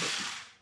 Thank you.